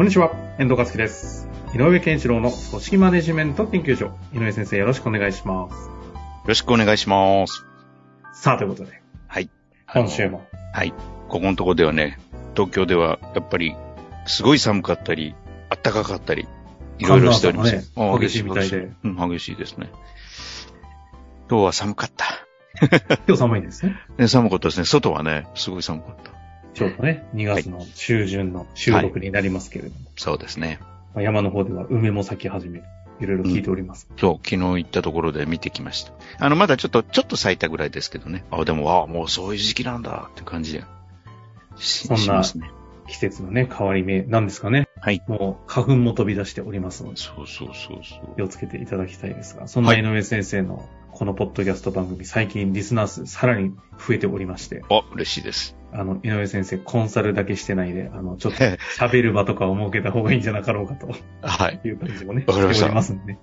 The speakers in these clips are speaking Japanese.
こんにちは、遠藤和樹です。井上健一郎の組織マネジメント研究所。井上先生よろしくお願いします。よろしくお願いします。さあ、ということで、はい。今週も。はい。ここのとこではね、東京ではやっぱり、すごい寒かったり、暖かかったり、いろいろしております。ねあ激しいみたいでうん、激しいですね。今日は寒かった。今日寒いんですね。ね、寒かったですね。外はね、すごい寒かった。ちょうどね、2月の中旬の収録になりますけれども、そうですね。まあ山の方では梅も咲き始める。いろいろ聞いております。そう、昨日行ったところで見てきました。あの、まだちょっと、ちょっと咲いたぐらいですけどね。あ、でも、あもうそういう時期なんだって感じで。しそんな。季節のね、変わり目なんですかね。はい。もう花粉も飛び出しておりますので、そうそうそうそう。気をつけていただきたいですが、そんな井上先生のこのポッドキャスト番組、最近リスナー数さらに増えておりまして、あ、嬉しいです。あの、井上先生、コンサルだけしてないで、あの、ちょっと喋る場とかを設けた方がいいんじゃなかろうかとはい。いう感じもね、しておりますんでね。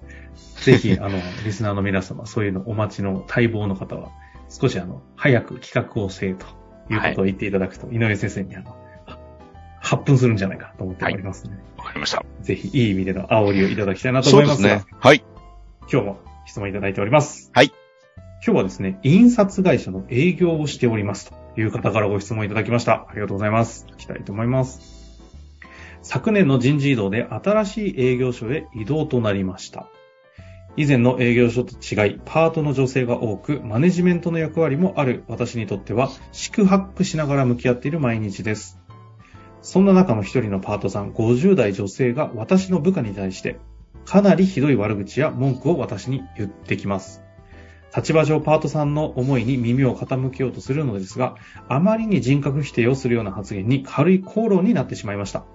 ぜひ、あの、リスナーの皆様、そういうのお待ちの待望の方は、少しあの、早く企画をせえということを言っていただくと、井上先生にあの、あ発奮するんじゃないかと思っておりますので、わかりました。ぜひ、いい意味での煽りをいただきたいなと思いますが、そうですね。はい。今日も質問いただいております。はい。今日はですね、印刷会社の営業をしておりますという方からご質問いただきました。ありがとうございます。聞きたいと思います。昨年の人事異動で新しい営業所へ移動となりました。以前の営業所と違い、パートの女性が多く、マネジメントの役割もある私にとっては、四苦八苦しながら向き合っている毎日です。そんな中の一人のパートさん、50代女性が私の部下に対して、かなりひどい悪口や文句を私に言ってきます。立場上パートさんの思いに耳を傾けようとするのですが、あまりに人格否定をするような発言に軽い口論になってしまいました。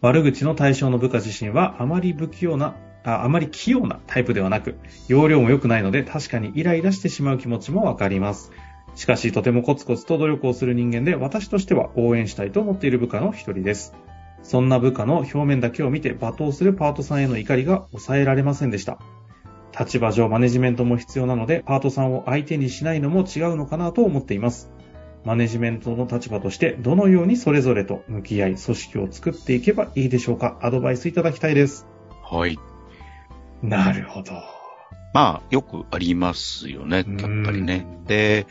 悪口の対象の部下自身はあまり不器用な、ああまり器用なタイプではなく、容量も良くないので確かにイライラしてしまう気持ちもわかります。しかしとてもコツコツと努力をする人間で私としては応援したいと思っている部下の一人です。そんな部下の表面だけを見て罵倒するパートさんへの怒りが抑えられませんでした。立場上マネジメントも必要なので、パートさんを相手にしないのも違うのかなと思っています。マネジメントの立場として、どのようにそれぞれと向き合い、組織を作っていけばいいでしょうかアドバイスいただきたいです。はい。なるほど。まあ、よくありますよね、やっぱりねう。んで、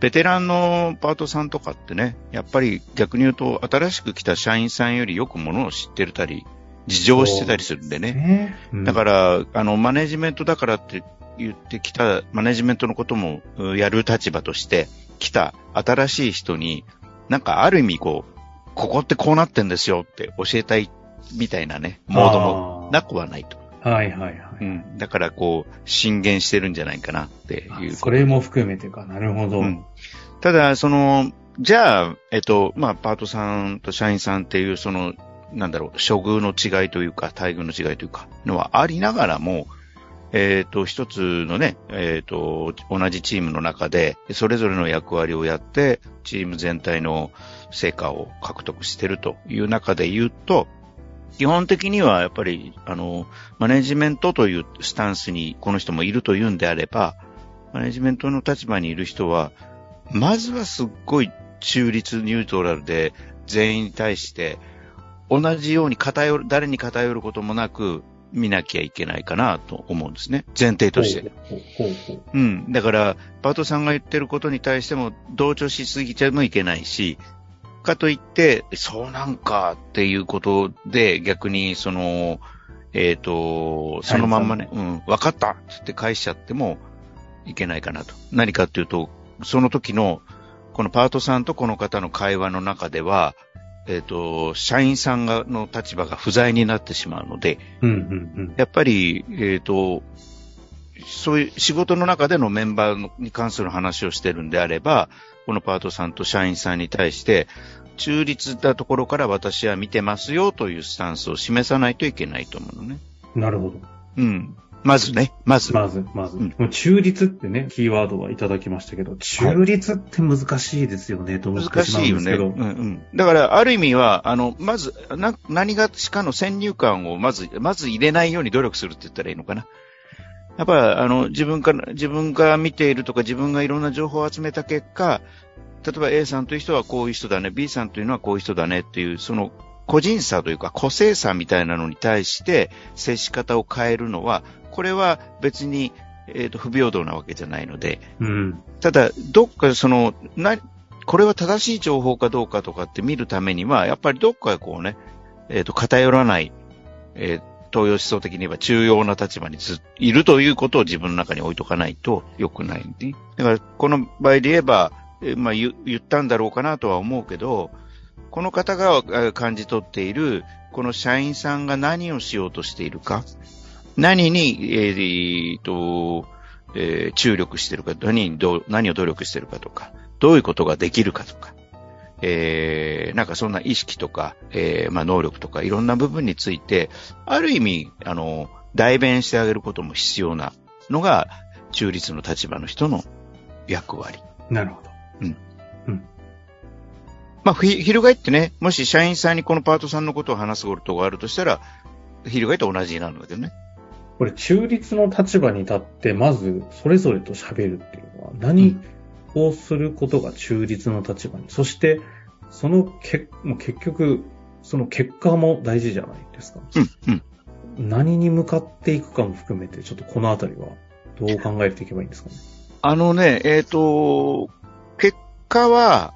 ベテランのパートさんとかってね、やっぱり逆に言うと、新しく来た社員さんよりよくものを知ってるたり、事情をしてたりするんでね。ね。うんだから、あの、マネジメントだからって言ってきた、マネジメントのこともうやる立場として、来た新しい人に、なんかある意味こう、ここってこうなってんですよって教えたいみたいなね、モードもなくはないと。はいはいはい。うん。だからこう、進言してるんじゃないかなっていう。それも含めてか。なるほど。うんただ、その、じゃあ、えっと、まあ、パートさんと社員さんっていう、その、なんだろう、処遇の違いというか、待遇の違いというか、のはありながらも、えっ、と、一つのね、えっ、と、同じチームの中で、それぞれの役割をやって、チーム全体の成果を獲得してるという中で言うと、基本的にはやっぱり、あの、マネジメントというスタンスにこの人もいるというんであれば、マネジメントの立場にいる人は、まずはすっごい中立ニュートラルで全員に対して同じように偏る、誰に偏ることもなく見なきゃいけないかなと思うんですね。前提として。ほうん。だから、パートさんが言ってることに対しても同調しすぎちゃもいけないし、かといって、そうなんかっていうことで逆にその、えっ、と、そのまんまね、うん、分かったって言って返しちゃってもいけないかなと。何かっていうと、その時の、このパートさんとこの方の会話の中では、えっ、と、社員さんがの立場が不在になってしまうので、うんうんやっぱり、えっ、と、そういう仕事の中でのメンバーに関する話をしてるんであれば、このパートさんと社員さんに対して、中立なところから私は見てますよというスタンスを示さないといけないと思うのね。なるほど。うん。まずね、まず。まず、まず。うんもう中立ってね、キーワードはいただきましたけど、中立って難しいですよね、と思って難しまうんしいよね。うんうん。だから、ある意味は、あの、まず、な、何がしかの先入観をまず、まず入れないように努力するって言ったらいいのかな。やっぱり、あの、自分から、自分が見ているとか、自分がいろんな情報を集めた結果、例えば A さんという人はこういう人だね、B さんというのはこういう人だねっていう、その個人差というか個性差みたいなのに対して接し方を変えるのは、これは別に、えっ、と、不平等なわけじゃないので、うん。ただ、どっかその、な、これは正しい情報かどうかとかって見るためには、やっぱりどっかこうね、えっ、と、偏らない、えー東洋思想的に言えば重要な立場にずいるということを自分の中に置いとかないと良くないんで。だから、この場合で言えば、えーまあ言言ったんだろうかなとは思うけど、この方がえー感じ取っている、この社員さんが何をしようとしているか、何に、えーえーと、えー注力してるか、何にどう、何を努力してるかとか、どういうことができるかとか、えー、なんかそんな意識とか、えー、まあ能力とかいろんな部分について、ある意味、あの、代弁してあげることも必要なのが、中立の立場の人の役割。なるほど。まあ、ひ、翻ってね、もし社員さんにこのパートさんのことを話すことがあるとしたら、翻って同じになるんだけどね。これ、中立の立場に立って、まず、それぞれと喋るっていうのは、何をすることが中立の立場に、そして、そのけ、もう結局、その結果も大事じゃないですか。うん、うん。何に向かっていくかも含めて、ちょっとこのあたりは、どう考えていけばいいんですかね。あのね、えっ、と、結果は、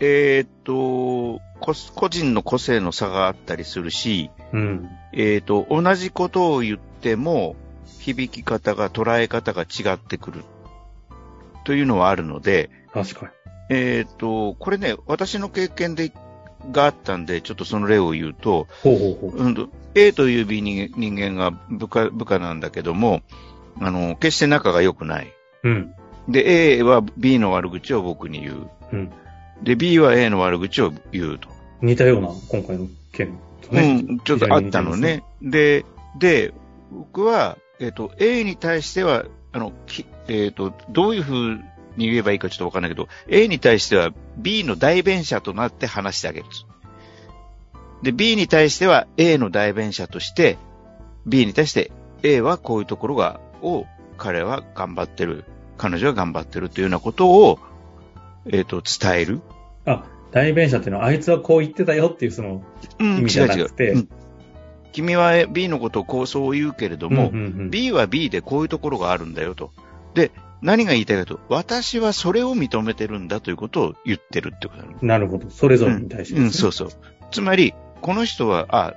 えっ、と、こ個人の個性の差があったりするし、うん。えっ、と、同じことを言っても、響き方が、捉え方が違ってくる。というのはあるので、確かに。えっ、と、これね、私の経験で、があったんで、ちょっとその例を言うと、ほうほうほう。うんと、A という B に人間が部下、部下なんだけども、あの、決して仲が良くない。うん。で、A は B の悪口を僕に言う。うん。で、B は A の悪口を言うと。似たような、今回の件とね。うん、ちょっとあったのね。で、で、僕は、えっ、と、A に対しては、あの、きえっ、と、どういうふうに言えばいいかちょっとわかんないけど、A に対しては B の代弁者となって話してあげるんで B に対しては A の代弁者として、B に対して A はこういうところが、を彼は頑張ってる、彼女は頑張ってるというようなことを、えっ、と、伝える。あ、代弁者っていうのは、あいつはこう言ってたよっていう、その、うん意味じゃなくてうん君は B のことをこうそう言うけれども、うんうんうん B は B でこういうところがあるんだよと。で、何が言いたいかと、私はそれを認めてるんだということを言ってるってことなの。なるほど。それぞれに対してですね、うん、そうそう。つまり、この人は、あ、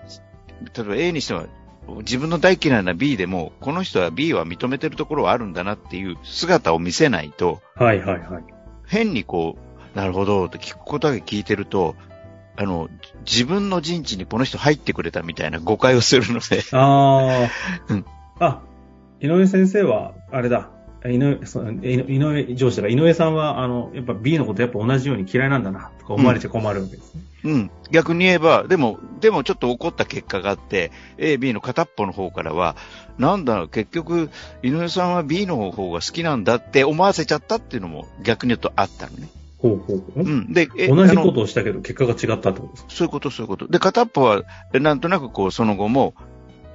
例えば A にしては、自分の大嫌いな B でも、この人は B は認めてるところはあるんだなっていう姿を見せないと、はいはいはい。変にこう、なるほどって聞くことだけ聞いてると、あの、自分の陣地にこの人入ってくれたみたいな誤解をするので、ああ、うんあ、井上先生は、あれだ。井上、井井上上司だから、井上さんは、あの、やっぱ B のことやっぱ同じように嫌いなんだな、とか思われちゃ困るわけですね。うん。逆に言えば、でも、でもちょっと起こった結果があって、A、B の片っぽの方からは、なんだ、結局、井上さんは B の方が好きなんだって思わせちゃったっていうのも逆に言うとあったのね。ほうほうほう。うん。で、え同じことをしたけど、結果が違ったってことですか？そういうこと、そういうこと。で、片っぽは、えなんとなくこう、その後も、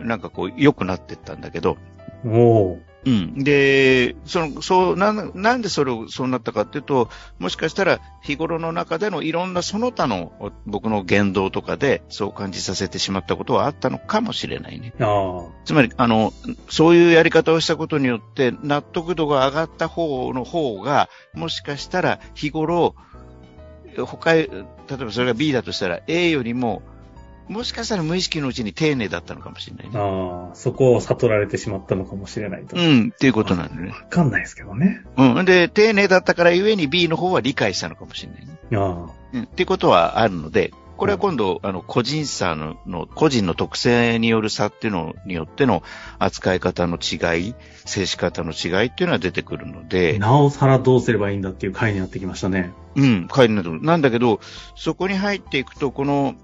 なんかこう、良くなってったんだけど、おおうん。で、その、そう、なん、なんでそれをそうなったかっていうと、もしかしたら日頃の中でのいろんなその他のお僕の言動とかでそう感じさせてしまったことはあったのかもしれないね。ああ、つまり、あの、そういうやり方をしたことによって納得度が上がった方の方が、もしかしたら日頃、他へ、例えばそれが B だとしたら A よりも、もしかしたら無意識のうちに丁寧だったのかもしれないね。ああ、そこを悟られてしまったのかもしれないと。わ、うん、っていうことなんだね。かんないですけどね。うん。で、丁寧だったからゆえに B の方は理解したのかもしれないね。ああ、うん。っていうことはあるので、これは今度、あの、個人差のの、個人の特性による差っていうのによっての扱い方の違い、接し方の違いっていうのは出てくるので、なおさらどうすればいいんだっていう回になってきましたね。うん、帰りなど。なんだけど、そこに入っていくと、この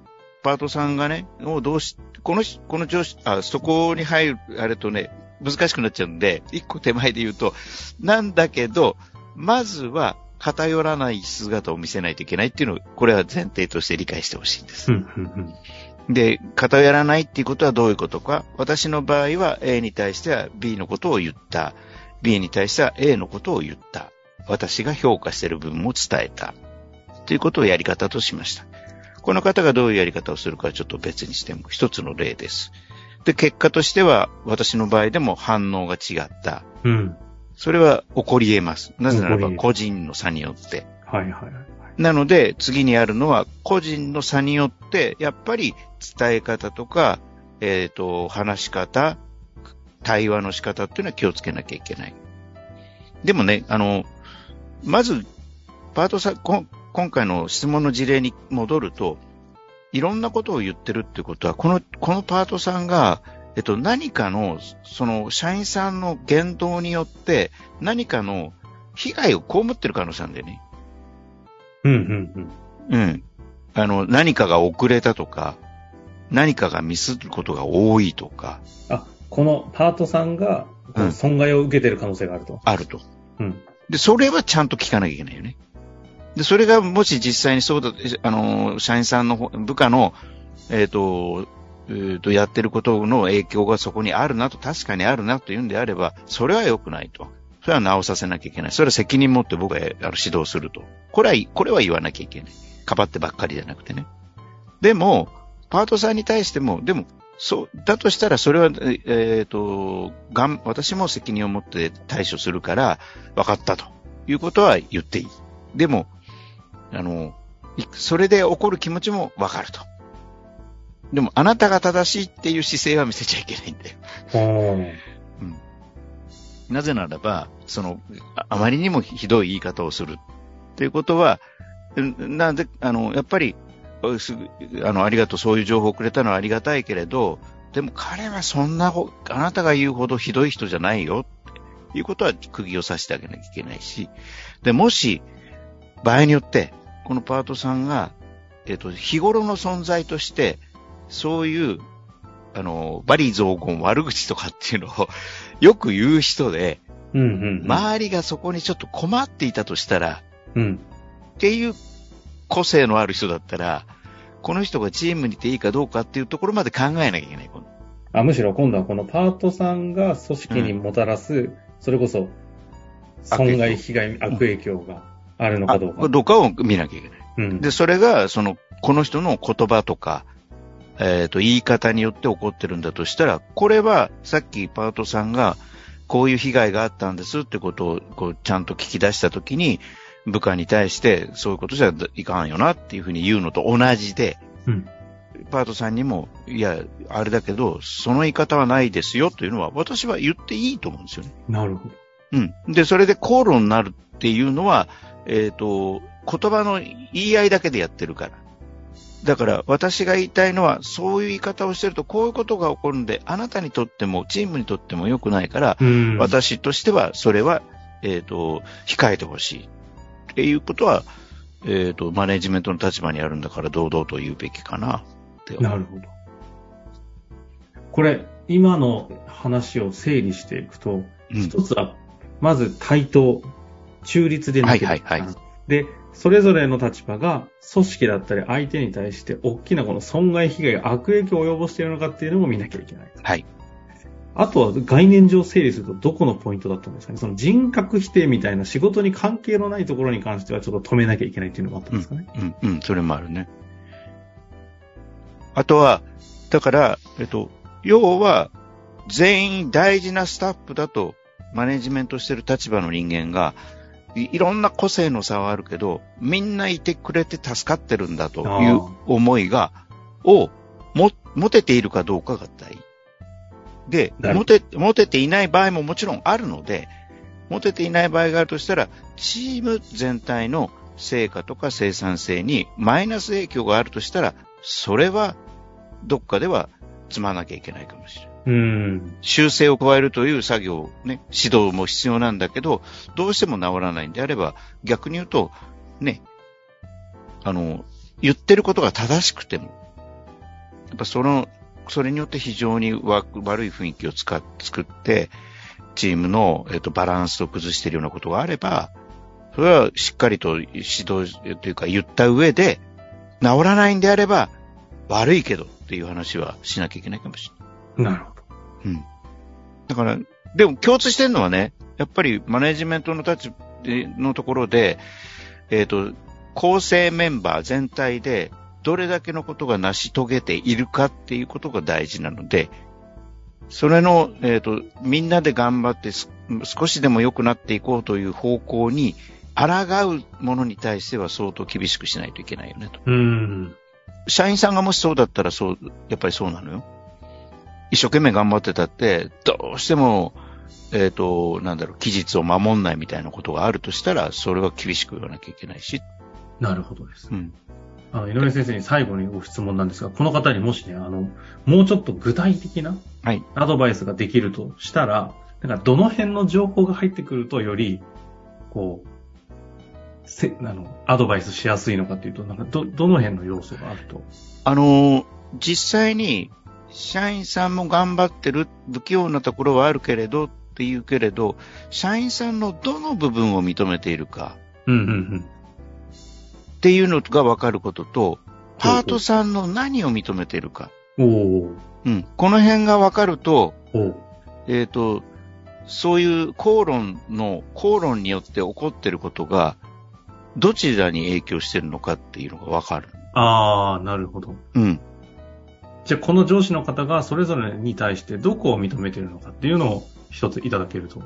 パートさんがね、もうどうし、このし、この上司、あ、そこに入る、あれとね、難しくなっちゃうんで、一個手前で言うと、なんだけど、まずは偏らない姿を見せないといけないっていうのを、これは前提として理解してほしいんです。で、偏らないっていうことはどういうことか。私の場合は A に対しては B のことを言った。B に対しては A のことを言った。私が評価している部分を伝えた。ということをやり方としました。この方がどういうやり方をするかはちょっと別にしても一つの例です。で、結果としては私の場合でも反応が違った。うん。それは起こり得ます。なぜならば個人の差によって。はい、はい、はい。なので、次にあるのは、個人の差によって、やっぱり伝え方とか、えっ、と、話し方、対話の仕方っていうのは気をつけなきゃいけない。でもね、あの、まず、パートさん、こ今回の質問の事例に戻ると、いろんなことを言ってるってことは、この、このパートさんが、えっと、何かの、その、社員さんの言動によって、何かの被害を被ってる可能性なんだよね。うん、うん、うん。うん。あの、何かが遅れたとか、何かがミスることが多いとか、あ、このパートさんが、損害を受けてる可能性があると。あると。うん。で、それはちゃんと聞かなきゃいけないよね。で、それがもし実際にそうだ、あの、社員さんの部下の、えっ、と、えーと、やってることの影響がそこにあるなと、確かにあるなというんであれば、それは良くないと。それは直させなきゃいけない。それは責任持って僕が指導すると。これは、これは言わなきゃいけない。かばってばっかりじゃなくてね。でも、パートさんに対しても、でも、そう、だとしたらそれは、えっ、と、がん、私も責任を持って対処するから、分かったということは言っていい。でも、あの、いそれで起こる気持ちも分かると。でも、あなたが正しいっていう姿勢は見せちゃいけないんだよ。おーなぜならば、その、ああまりにもひどい言い方をするっていうことは、んなんで、あの、やっぱり、うすぐあの、ありがとう、そういう情報をくれたのはありがたいけれど、でも彼はそんなほ、あなたが言うほどひどい人じゃないよっていうことは釘を刺してあげなきゃいけないし、で、もし、場合によって、このパートさんが、えっ、と、日頃の存在として、そういう、あの、バリ雑言、悪口とかっていうのを よく言う人で、うん、うん。周りがそこにちょっと困っていたとしたら、うん。っていう個性のある人だったら、この人がチームにいていいかどうかっていうところまで考えなきゃいけない。あ、むしろ今度はこのパートさんが組織にもたらす、それこそ、損害、被害、悪影響があるのかどうか。あどうかを見なきゃいけない。うん。で、それが、その、この人の言葉とか、えっ、と、言い方によって起こってるんだとしたら、これは、さっきパートさんが、こういう被害があったんですってことを、こう、ちゃんと聞き出したときに、部下に対して、そういうことじゃいかんよなっていうふうに言うのと同じで、うん。パートさんにも、いや、あれだけど、その言い方はないですよというのは、私は言っていいと思うんですよね。なるほど。うん。で、それで口論になるっていうのは、えっ、と、言葉の言い合いだけでやってるから。だから、私が言いたいのは、そういう言い方をしてると、こういうことが起こるんで、あなたにとっても、チームにとっても良くないから、うん。私としては、それは、えっ、と、控えてほしい。っていうことは、えっ、と、マネジメントの立場にあるんだから、堂々と言うべきかなって。なるほど。これ、今の話を整理していくと、うん一つは、まず対等、中立でなければいけないはいはいで、それぞれの立場が組織だったり相手に対して大きなこの損害被害が悪影響を及ぼしているのかっていうのも見なきゃいけない。はい。あとは概念上整理するとどこのポイントだったんですかねその人格否定みたいな仕事に関係のないところに関してはちょっと止めなきゃいけないっていうのもあったんですかね。うん、うん、それもあるね。あとは、だから、えっと、要は、全員大事なスタッフだと、マネジメントしてる立場の人間が、いいろんな個性の差はあるけど、みんないてくれて助かってるんだという思いが、を、も、持てているかどうかが大事。で、持て、持てていない場合ももちろんあるので、持てていない場合があるとしたら、チーム全体の成果とか生産性にマイナス影響があるとしたら、それはどっかでは積まなきゃいけないかもしれない。うん修正を加えるという作業、ね、指導も必要なんだけど、どうしても治らないんであれば、逆に言うと、ね、あの、言ってることが正しくても、やっぱその、それによって非常に悪い雰囲気を使っ作って、チームの、えっと、バランスを崩しているようなことがあれば、それはしっかりと指導というか言った上で、治らないんであれば、悪いけどっていう話はしなきゃいけないかもしれない。なるほど。うん。だから、でも共通してるのはね、やっぱりマネジメントの立場のところで、えっ、ー、と、構成メンバー全体でどれだけのことが成し遂げているかっていうことが大事なので、それの、えっ、ー、と、みんなで頑張って少しでも良くなっていこうという方向に、抗うものに対しては相当厳しくしないといけないよねと。うん。社員さんがもしそうだったらそう、やっぱりそうなのよ。一生懸命頑張ってたって、どうしても、えっ、ー、と、なんだろう、期日を守んないみたいなことがあるとしたら、それは厳しく言わなきゃいけないし。なるほどです。うん。あの、井上先生に最後にご質問なんですが、この方にもしね、あの、もうちょっと具体的な、はい。アドバイスができるとしたら、はい、なんかどの辺の情報が入ってくるとより、こう、せ、あの、アドバイスしやすいのかっていうと、なんかど、どの辺の要素があると？あの、実際に、社員さんも頑張ってる、不器用なところはあるけれどっていうけれど、社員さんのどの部分を認めているか。うんうんうん。っていうのが分かることと、パートさんの何を認めているか。おお。うん。この辺が分かると、えっ、ー、と、そういう口論の、口論によって起こっていることが、どちらに影響してるのかっていうのが分かる。ああ、なるほど。うん。じゃあ、この上司の方がそれぞれに対してどこを認めてるのかっていうのを一ついただけると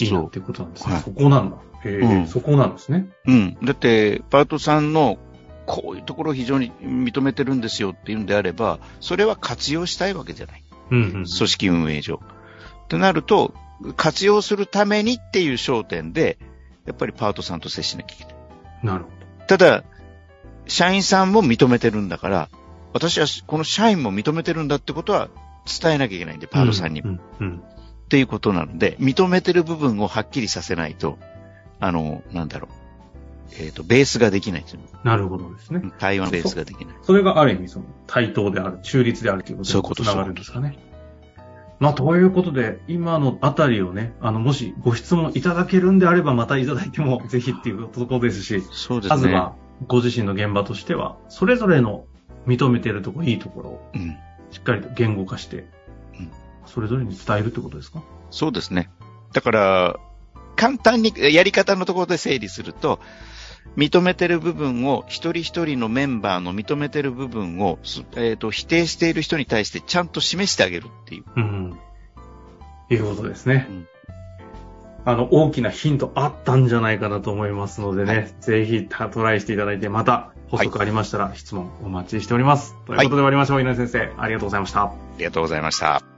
いいなっていうことなんですね。そ,、こなんだ。へえ、うん、そこなんですね。うん。だって、パートさんのこういうところを非常に認めてるんですよっていうんであれば、それは活用したいわけじゃない。うんうん、組織運営上。となると、活用するためにっていう焦点で、やっぱりパートさんと接しなきゃいけない。なるほど。ただ、社員さんも認めてるんだから、私はこの社員も認めてるんだってことは伝えなきゃいけないんで、パートさんにも。うんうんうん、っていうことなので、認めてる部分をはっきりさせないと、あの、なんだろう。えっ、ー、と、ベースができないなるほどですね。対話のベースができない。それがある意味、その、対等である、中立であるということにつながるんですかね。まあ、ということで、今のあたりをね、あの、もしご質問いただけるんであれば、またいただいても ぜひっていうところですし、そうですね。まずは、ご自身の現場としては、それぞれの認めているところ、いいところを、しっかりと言語化して、うん、それぞれに伝えるってことですか？そうですね。だから、簡単にやり方のところで整理すると、認めてる部分を、一人一人のメンバーの認めてる部分を、えっ、ー、と、否定している人に対してちゃんと示してあげるっていう。うん。いうことですね。うん、あの、大きなヒントあったんじゃないかなと思いますのでね、はい、ぜひトライしていただいて、また補足ありましたら質問お待ちしております。はい、ということで終わりましょう、井上先生。ありがとうございました。ありがとうございました。